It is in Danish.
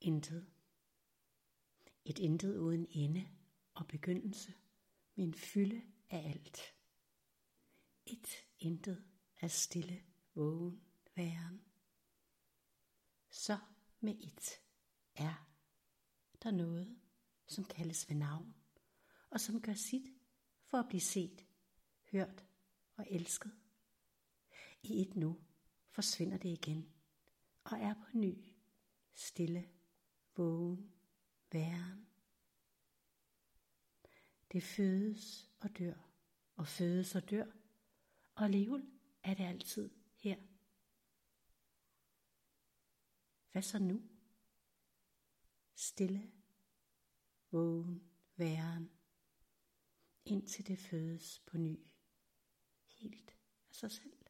intet. Et intet uden ende og begyndelse, men fylde af alt. Et intet af stille, vågen væren. Så med et er der noget, som kaldes ved navn, og som gør sit for at blive set, hørt og elsket. I et nu forsvinder det igen og er på ny, stille, vågen, væren. Det fødes og dør, og fødes og dør, og alligevel er det altid her. Hvad så nu? Stille, vågen, væren, indtil det fødes på ny, helt af sig selv.